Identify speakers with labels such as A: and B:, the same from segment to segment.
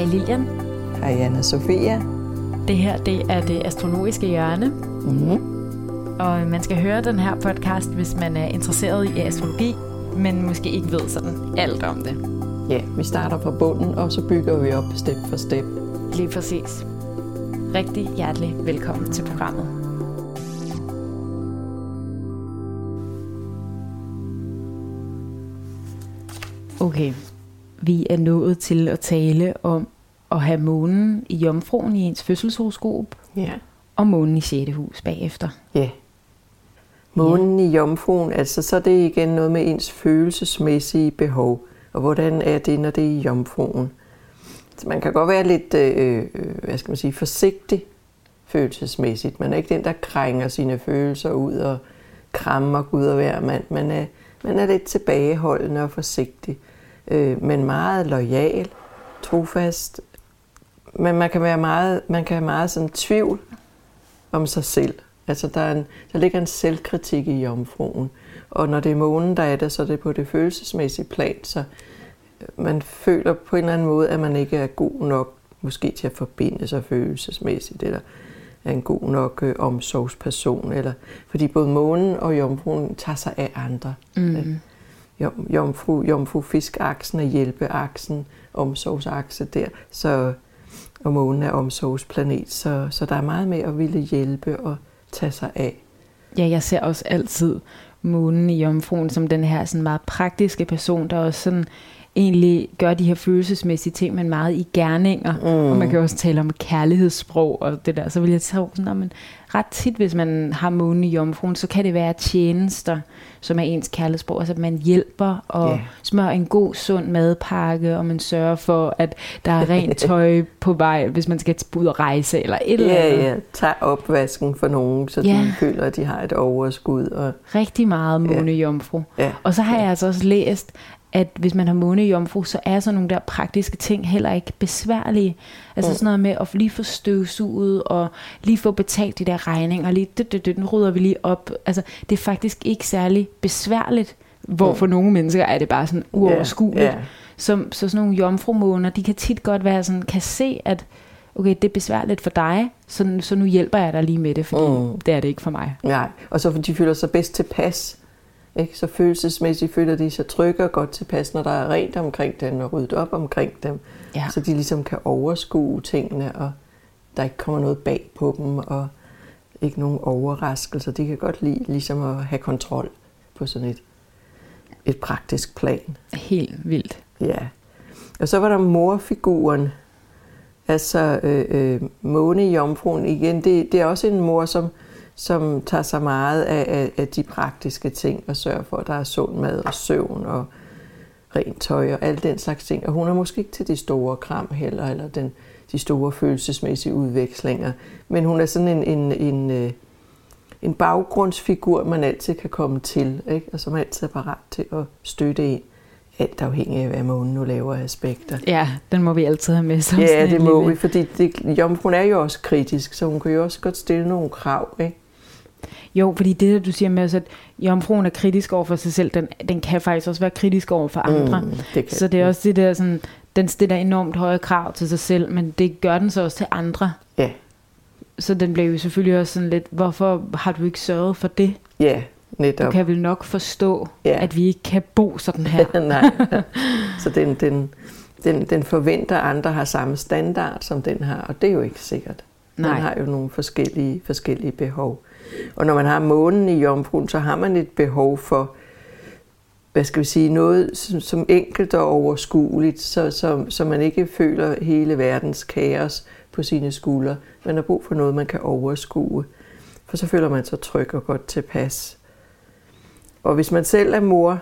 A: Hej Lilian.
B: Hej Anna Sofia.
A: Det her det er det astrologiske hjørne.
B: Mm-hmm.
A: Og man skal høre den her podcast, hvis man er interesseret i astrologi, men måske ikke ved sådan alt om det.
B: Ja, vi starter fra bunden, og så bygger vi op step for step.
A: Lige præcis. Rigtig hjertelig velkommen til programmet. Okay, vi er nået til at tale om at have månen i jomfruen i ens fødselshoroskop,
B: Ja.
A: og månen i 6. hus bagefter.
B: Ja. Månen i jomfruen, altså så er det igen noget med ens følelsesmæssige behov. Og hvordan er det, når det er i jomfruen? Så man kan godt være lidt, øh, øh, hvad skal man sige, forsigtig følelsesmæssigt. Man er ikke den, der krænger sine følelser ud og krammer Gud og hver mand. Man er, man er lidt tilbageholdende og forsigtig, øh, men meget lojal, trofast. Men man kan være meget, man kan have meget sådan tvivl om sig selv. Altså der, er en, der ligger en selvkritik i jomfruen. Og når det er månen, der er det, så er det på det følelsesmæssige plan. Så man føler på en eller anden måde, at man ikke er god nok måske til at forbinde sig følelsesmæssigt, eller er en god nok øh, omsorgsperson. Eller, fordi både månen og jomfruen tager sig af andre.
A: Mm.
B: Jom, jomfru, jomfru fiskaksen hjælpeaksen, omsorgsakse der. Så, og månen er omsorgsplanet, så, så der er meget med at ville hjælpe og tage sig af.
A: Ja, jeg ser også altid månen i jomfruen som den her sådan meget praktiske person, der også sådan egentlig gør de her følelsesmæssige ting, men meget i gerninger. Mm. Og man kan også tale om kærlighedssprog og det der. Så vil jeg tro sådan, men ret tit, hvis man har månen i jomfruen, så kan det være tjenester, som er ens kærlighedssprog. Altså, at man hjælper og yeah. smører en god, sund madpakke, og man sørger for, at der er rent tøj på vej, hvis man skal ud og rejse, eller et eller
B: Ja,
A: andet.
B: ja. Tag opvasken for nogen, så
A: Ja.
B: de føler, at de har et overskud. Og,
A: Rigtig meget måne jomfru.
B: ja.
A: Og så har jeg altså også læst, at hvis man har måne i jomfru, så er sådan nogle der praktiske ting heller ikke besværlige. Altså
B: Mm.
A: sådan noget med at lige få støvsuget, og lige få betalt de der regninger, lige det, det, det, den rydder vi lige op. Altså det er faktisk ikke særlig besværligt, hvor
B: Mm.
A: for nogle mennesker er det bare sådan uoverskueligt.
B: Ja, ja.
A: Så, så sådan nogle jomfrumåner, de kan tit godt være sådan, kan se, at okay, det er besværligt for dig, så, så nu hjælper jeg dig lige med det, fordi
B: Mm.
A: mm. det er det ikke for mig.
B: Nej, og så de føler sig bedst tilpas. Ikke? Så følelsesmæssigt føler de sig trygge og godt tilpas, når der er rent omkring dem og ryddet op omkring dem.
A: Ja.
B: Så de ligesom kan overskue tingene, og der ikke kommer noget bag på dem, og ikke nogen overraskelser. De kan godt lide ligesom at have kontrol på sådan et, et praktisk plan.
A: Helt vildt.
B: Ja. Og så var der morfiguren. Altså øh, øh, måne i jomfruen igen. Det, det er også en mor, som, som tager sig meget af, af, af de praktiske ting og sørger for, at der er sund mad og søvn og rent tøj og alt den slags ting. Og hun er måske ikke til de store kram heller, eller den, de store følelsesmæssige udvekslinger. Men hun er sådan en, en, en, øh, en baggrundsfigur, man altid kan komme til, ikke? og som altid er parat til at støtte en. Alt afhængig af, hvad månen nu laver af aspekter.
A: Ja, den må vi altid have med som
B: Ja, det må
A: lille-
B: vi, fordi det, jomfruen er jo også kritisk, så hun kan jo også godt stille nogle krav. Ikke?
A: Jo, fordi det, der du siger med, at jomfruen er kritisk over for sig selv, den, den kan faktisk også være kritisk over for andre.
B: Mm, det kan
A: Så det er også det der sådan, den stiller enormt høje krav til sig selv, men det gør den så også til andre.
B: Ja,
A: Så den bliver jo selvfølgelig også sådan lidt, hvorfor har du ikke sørget for det?
B: ja
A: Du
B: netop.
A: kan vel nok forstå,
B: Ja.
A: at vi ikke kan bo sådan her.
B: Nej. Så den, den, den, den forventer, at andre har samme standard, som den har, og det er jo ikke sikkert.
A: Nej.
B: Man har jo nogle forskellige, forskellige behov. Og når man har månen i jomfruen, så har man et behov for, hvad skal vi sige, noget som, som enkelt og overskueligt, så, så, så man ikke føler hele verdens kaos på sine skuldre. Man har brug for noget, man kan overskue, for så føler man sig tryg og godt tilpas. Og hvis man selv er mor,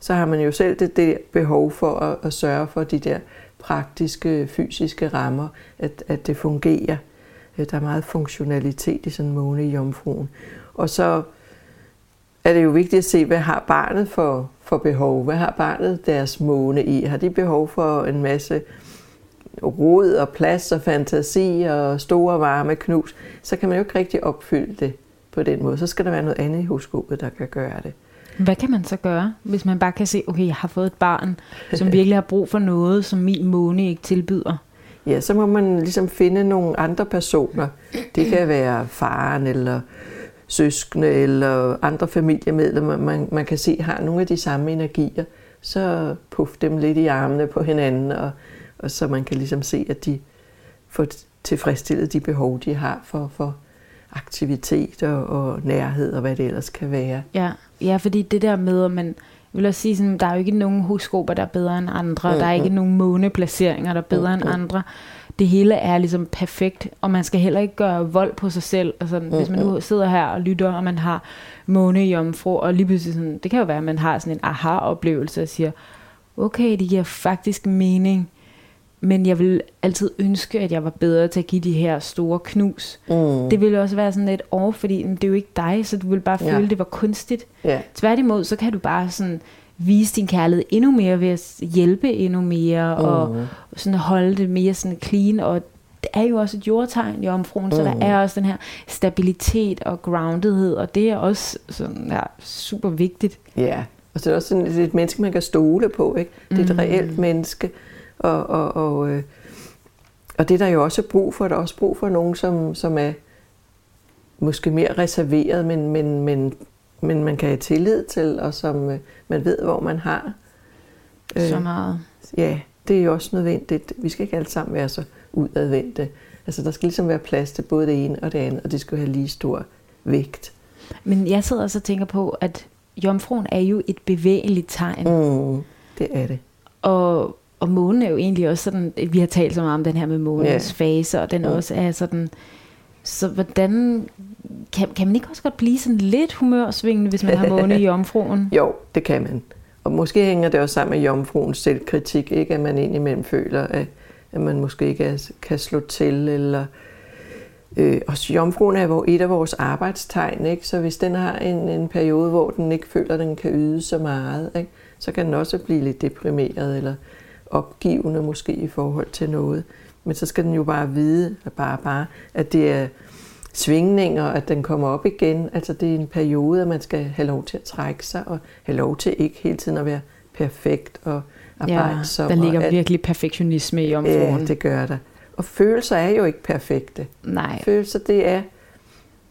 B: så har man jo selv det, det behov for at, at sørge for de der praktiske, fysiske rammer, at, at det fungerer. Øh, der er meget funktionalitet i sådan en måne i jomfruen. Og så er det jo vigtigt at se, hvad har barnet for, for behov? Hvad har barnet deres måne i? Har de behov for en masse rod og plads og fantasi og store varme knus? Så kan man jo ikke rigtig opfylde det på den måde. Så skal der være noget andet i horoskopet, der kan gøre det.
A: Hvad kan man så gøre, hvis man bare kan se, okay, jeg har fået et barn, som virkelig har brug for noget, som min måne ikke tilbyder?
B: Ja, så må man ligesom finde nogle andre personer. Det kan være faren eller søskende eller andre familiemedlemmer, man, man kan se har nogle af de samme energier. Så puff dem lidt i armene på hinanden, og, og så man kan ligesom se, at de får tilfredsstillet de behov, de har for, for aktivitet og, og nærhed og hvad det ellers kan være.
A: Ja, ja fordi det der med, at man vil også sige, sådan, der er jo ikke nogen horoskoper, der er bedre end andre. Mm-hmm. Der er ikke nogen måneplaceringer, der er bedre mm-hmm. end andre. Det hele er ligesom perfekt, og man skal heller ikke gøre vold på sig selv. Altså, mm-hmm. Hvis man nu sidder her og lytter, og man har måne i omfru, og lige pludselig sådan, det kan jo være, at man har sådan en aha-oplevelse og siger, okay, det giver faktisk mening men jeg vil altid ønske, at jeg var bedre til at give de her store knus. Mm. Det ville også være sådan lidt over, fordi det er jo ikke dig, så du vil bare føle, ja. det var kunstigt. Ja. Tværtimod, så kan du bare sådan vise din kærlighed endnu mere ved at hjælpe endnu mere, mm. og sådan holde det mere sådan clean, og det er jo også et jordtegn i omfruen, mm. så der mm. er også den her stabilitet og groundedhed, og det er også sådan, ja, super vigtigt.
B: Ja, og så er det også sådan, det er et menneske, man kan stole på, ikke? Det er et mm. reelt menneske, og, og, og, øh, og det er der jo også brug for. Der er også brug for nogen, som, som er måske mere reserveret, men, men, men, men man kan have tillid til, og som øh, man ved, hvor man har.
A: Så øh, meget.
B: Ja, det er jo også nødvendigt. Vi skal ikke alle sammen være så udadvendte. Altså, der skal ligesom være plads til både det ene og det andet, og det skal have lige stor vægt.
A: Men jeg sidder også og tænker på, at jomfruen er jo et bevægeligt tegn.
B: Mm, det er det.
A: Og og månen er jo egentlig også sådan, vi har talt så meget om den her med månens yeah. fase, og den yeah. også er sådan, så hvordan, kan, kan man ikke også godt blive sådan lidt humørsvingende, hvis man har måne i jomfruen?
B: jo, det kan man. Og måske hænger det også sammen med jomfruens selvkritik, ikke? at man indimellem føler, at, at man måske ikke kan slå til, eller... Øh, og jomfruen er et af vores arbejdstegn, ikke? så hvis den har en, en periode, hvor den ikke føler, at den kan yde så meget, ikke? så kan den også blive lidt deprimeret, eller opgivende måske i forhold til noget. Men så skal den jo bare vide, at, bare, bare, at det er svingninger, at den kommer op igen. Altså det er en periode, at man skal have lov til at trække sig, og have lov til ikke hele tiden at være perfekt og arbejdsom.
A: Ja, der ligger virkelig perfektionisme i omformen.
B: Ja, det gør der. Og følelser er jo ikke perfekte.
A: Nej.
B: Følelser, det er,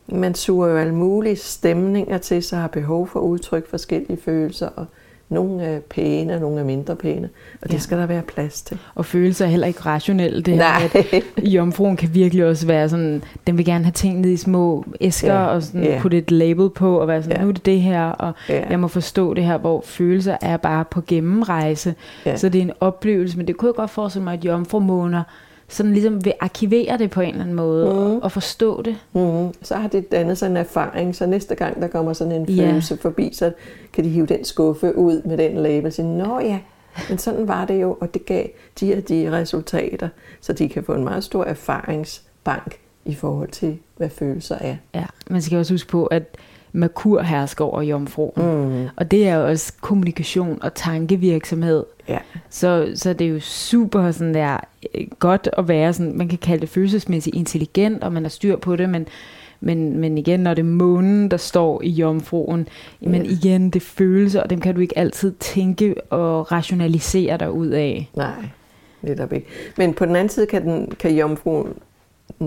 B: man suger jo alle mulige stemninger til sig, har behov for at udtrykke forskellige følelser, og nogle er pæne, og nogle er mindre pæne, og det ja. skal der være plads til.
A: Og følelser er heller ikke rationelle. Det Nej. At jomfruen kan virkelig også være sådan, den vil gerne have ting ned i små æsker, ja. og sådan ja. putte et label på, og være sådan, ja. nu er det det her, og ja. jeg må forstå det her, hvor følelser er bare på gennemrejse. Ja. Så det er en oplevelse, men det kunne jeg godt forestille mig, at jomfrumåner sådan ligesom vil arkivere det på en eller anden måde mm. og forstå det.
B: Mm. Så har det dannet sig en erfaring, så næste gang der kommer sådan en følelse forbi, så kan de hive den skuffe ud med den label og sige, nå ja, men sådan var det jo, og det gav de her de resultater, så de kan få en meget stor erfaringsbank i forhold til, hvad følelser er.
A: Ja, man skal også huske på, at Merkur hersker over jomfruen. Mm. Og det er jo også kommunikation og tankevirksomhed.
B: Ja.
A: Så, så det er jo super sådan der, øh, godt at være sådan, man kan kalde det følelsesmæssigt intelligent, og man har styr på det, men, men, men igen, når det er månen, der står i jomfruen, men ja. igen, det følelser, og dem kan du ikke altid tænke og rationalisere dig ud af.
B: Nej, netop ikke. Men på den anden side kan, den, kan jomfruen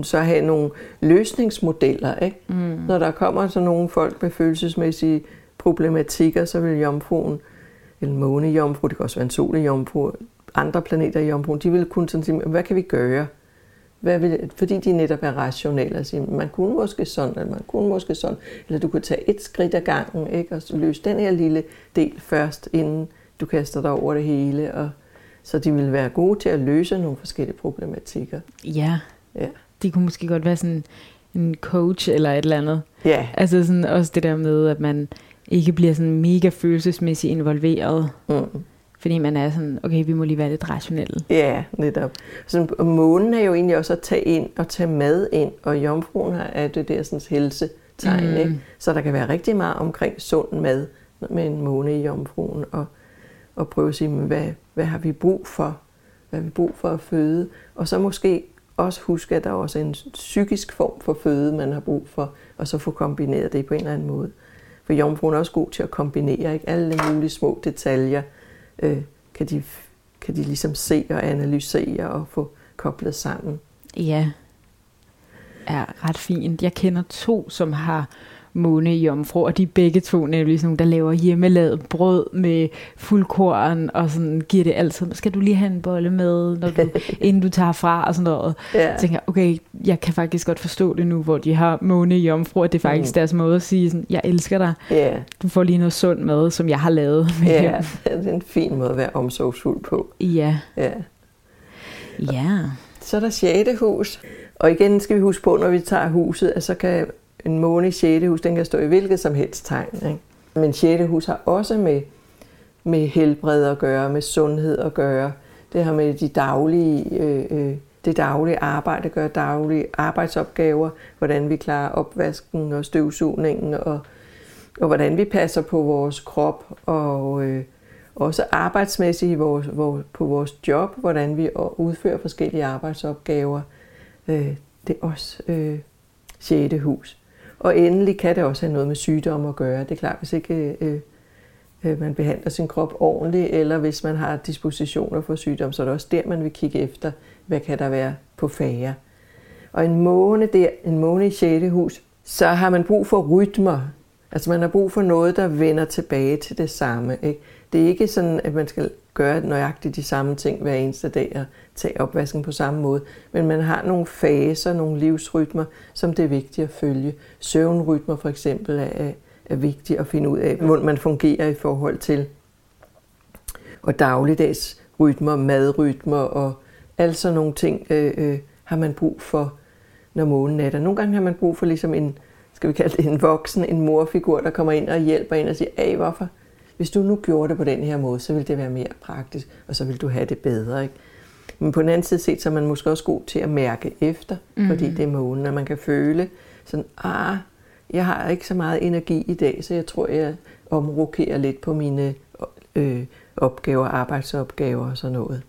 B: så have nogle løsningsmodeller. Ikke? Mm. Når der kommer så nogle folk med følelsesmæssige problematikker, så vil jomfruen, eller månejomfru, det kan også være en solejomfru, andre planeter i jomfruen, de vil kunne sådan sige, hvad kan vi gøre? Hvad vil, fordi de netop er rationelle og siger, man kunne måske sådan, eller man kunne måske sådan, eller du kunne tage et skridt ad gangen, ikke? og løse den her lille del først, inden du kaster dig over det hele. Og, så de vil være gode til at løse nogle forskellige problematikker.
A: Ja.
B: ja
A: de kunne måske godt være sådan en coach eller et eller andet.
B: Ja.
A: Altså sådan også det der med, at man ikke bliver sådan mega følelsesmæssigt involveret. Mm. Fordi man er sådan, okay, vi må lige være lidt rationelle.
B: Ja, netop. Så månen er jo egentlig også at tage ind og tage mad ind, og jomfruen er det der sådan helsetegn, mm. ikke? Så der kan være rigtig meget omkring sund mad med en måne i jomfruen, og, og prøve at sige, hvad, hvad har vi brug for? Hvad har vi brug for at føde? Og så måske også huske, at der også er en psykisk form for føde, man har brug for, og så få kombineret det på en eller anden måde. For jomfruen er også god til at kombinere, ikke? Alle mulige små detaljer øh, kan, de, kan de ligesom se og analysere og få koblet sammen.
A: Ja, er ret fint. Jeg kender to, som har måne i jomfru, og de er begge to nemlig sådan der laver hjemmelavet brød med fuldkorn, og sådan giver det altid, skal du lige have en bolle med, når du, inden du tager fra, og sådan noget. Ja. Jeg tænker, okay, jeg kan faktisk godt forstå det nu, hvor de har måne i jomfru, og det er faktisk mm. deres måde at sige, sådan, jeg elsker dig. Ja. Du får lige noget sund mad, som jeg har lavet.
B: Med ja, det er en fin måde at være omsorgsfuld på.
A: Ja. Ja. Ja.
B: Så er der 6. hus. Og igen skal vi huske på, når vi tager huset, at så kan en måne i 6. hus, den kan stå i hvilket som helst tegn. Ikke? Men 6. hus har også med, med helbred at gøre, med sundhed at gøre. Det har med de daglige, øh, øh, det daglige arbejde at gøre, daglige arbejdsopgaver, hvordan vi klarer opvasken og støvsugningen, og, og hvordan vi passer på vores krop, og øh, også arbejdsmæssigt i vores, vores, på vores job, hvordan vi udfører forskellige arbejdsopgaver. Øh, det er også øh, 6. hus. Og endelig kan det også have noget med sygdom at gøre. Det er klart, hvis ikke øh, øh, man behandler sin krop ordentligt, eller hvis man har dispositioner for sygdom, så er det også der, man vil kigge efter, hvad kan der være på færre. Og en måne, der, en måne i 6. hus, så har man brug for rytmer. Altså man har brug for noget, der vender tilbage til det samme. Ikke? Det er ikke sådan, at man skal gøre nøjagtigt de samme ting hver eneste dag og tage opvasken på samme måde. Men man har nogle faser, nogle livsrytmer, som det er vigtigt at følge. Søvnrytmer for eksempel er, er vigtigt at finde ud af, hvordan man fungerer i forhold til. Og dagligdags rytmer, madrytmer og alle sådan nogle ting øh, øh, har man brug for, når månen er der. Nogle gange har man brug for ligesom en, skal vi kalde det en voksen, en morfigur, der kommer ind og hjælper en og siger, af hvorfor? Hvis du nu gjorde det på den her måde, så ville det være mere praktisk, og så ville du have det bedre. Ikke? Men på den anden side set, så er man måske også god til at mærke efter, mm. fordi det er månen, og man kan føle sådan, ah, jeg har ikke så meget energi i dag, så jeg tror, jeg omrokerer lidt på mine øh, opgaver, arbejdsopgaver og sådan noget.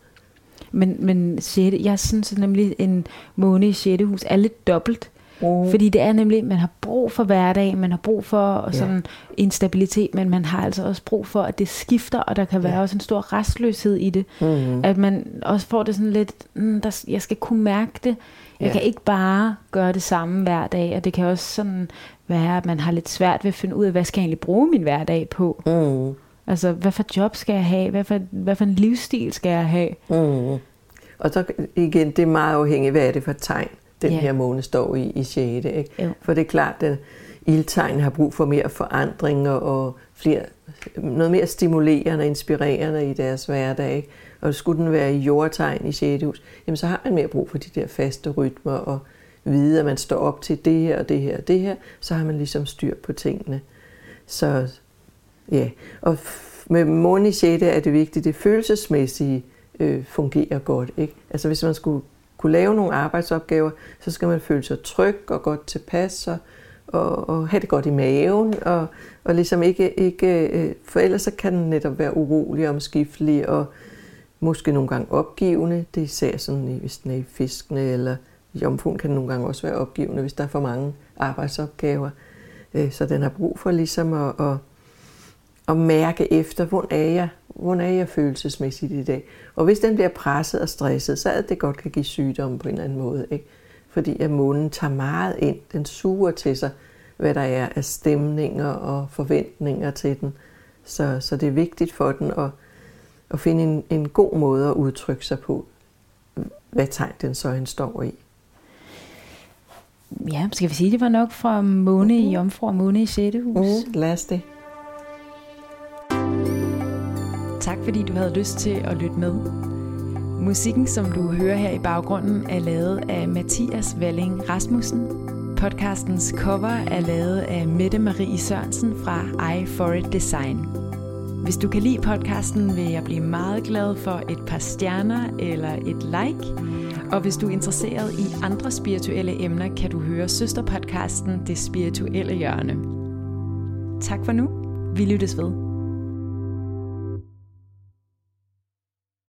A: Men, men 6. jeg synes nemlig, en måne i 6. hus er lidt dobbelt. Mm. Fordi det er nemlig, man har brug for hverdag, man har brug for sådan ja. en stabilitet, men man har altså også brug for, at det skifter, og der kan være ja. også en stor restløshed i det. Mm. At man også får det sådan lidt, mm, der, jeg skal kunne mærke det. Jeg ja. kan ikke bare gøre det samme hver dag, og det kan også sådan være, at man har lidt svært ved at finde ud af, hvad skal jeg egentlig bruge min hverdag på? Mm. Altså, hvad for job skal jeg have? Hvad for, hvad for en livsstil skal jeg have? Mm.
B: Og så igen, det er meget afhængigt, hvad er det for tegn? Den yeah. her måne står i, i 6. Ikke? Jo. For det er klart, at ildtegn har brug for mere forandring og flere, noget mere stimulerende og inspirerende i deres hverdag. Ikke? Og skulle den være i jordtegn i 6. hus, jamen så har man mere brug for de der faste rytmer og vide, at man står op til det her og det her og det her, så har man ligesom styr på tingene. Så ja, og med månen i 6. er det vigtigt, det følelsesmæssige øh, fungerer godt. Ikke? Altså hvis man skulle kunne lave nogle arbejdsopgaver, så skal man føle sig tryg og godt tilpas og, og, og have det godt i maven, og, og ligesom ikke, ikke, øh, for ellers så kan den netop være urolig og omskiftelig, og måske nogle gange opgivende. Det er især sådan, hvis den er i fiskene, eller jomfruen kan nogle gange også være opgivende, hvis der er for mange arbejdsopgaver. Øh, så den har brug for ligesom at, at, at mærke efter, hvor er jeg, hvordan er jeg følelsesmæssigt i dag? Og hvis den bliver presset og stresset, så er det godt kan give sygdom på en eller anden måde. Ikke? Fordi at månen tager meget ind, den suger til sig, hvad der er af stemninger og forventninger til den. Så, så det er vigtigt for den at, at finde en, en god måde at udtrykke sig på, hvad tegn den så en står i.
A: Ja, skal vi sige, det var nok fra måne i Jomfru og måne i 6. hus?
B: Mm, lad os det.
A: Fordi du havde lyst til at lytte med. Musikken, som du hører her i baggrunden, er lavet af Mathias Valling Rasmussen. Podcastens cover er lavet af Mette Marie Sørensen fra I For It Design. Hvis du kan lide podcasten, vil jeg blive meget glad for et par stjerner eller et like. Og hvis du er interesseret i andre spirituelle emner, kan du høre søsterpodcasten Det Spirituelle Hjørne. Tak for nu. Vi lyttes ved.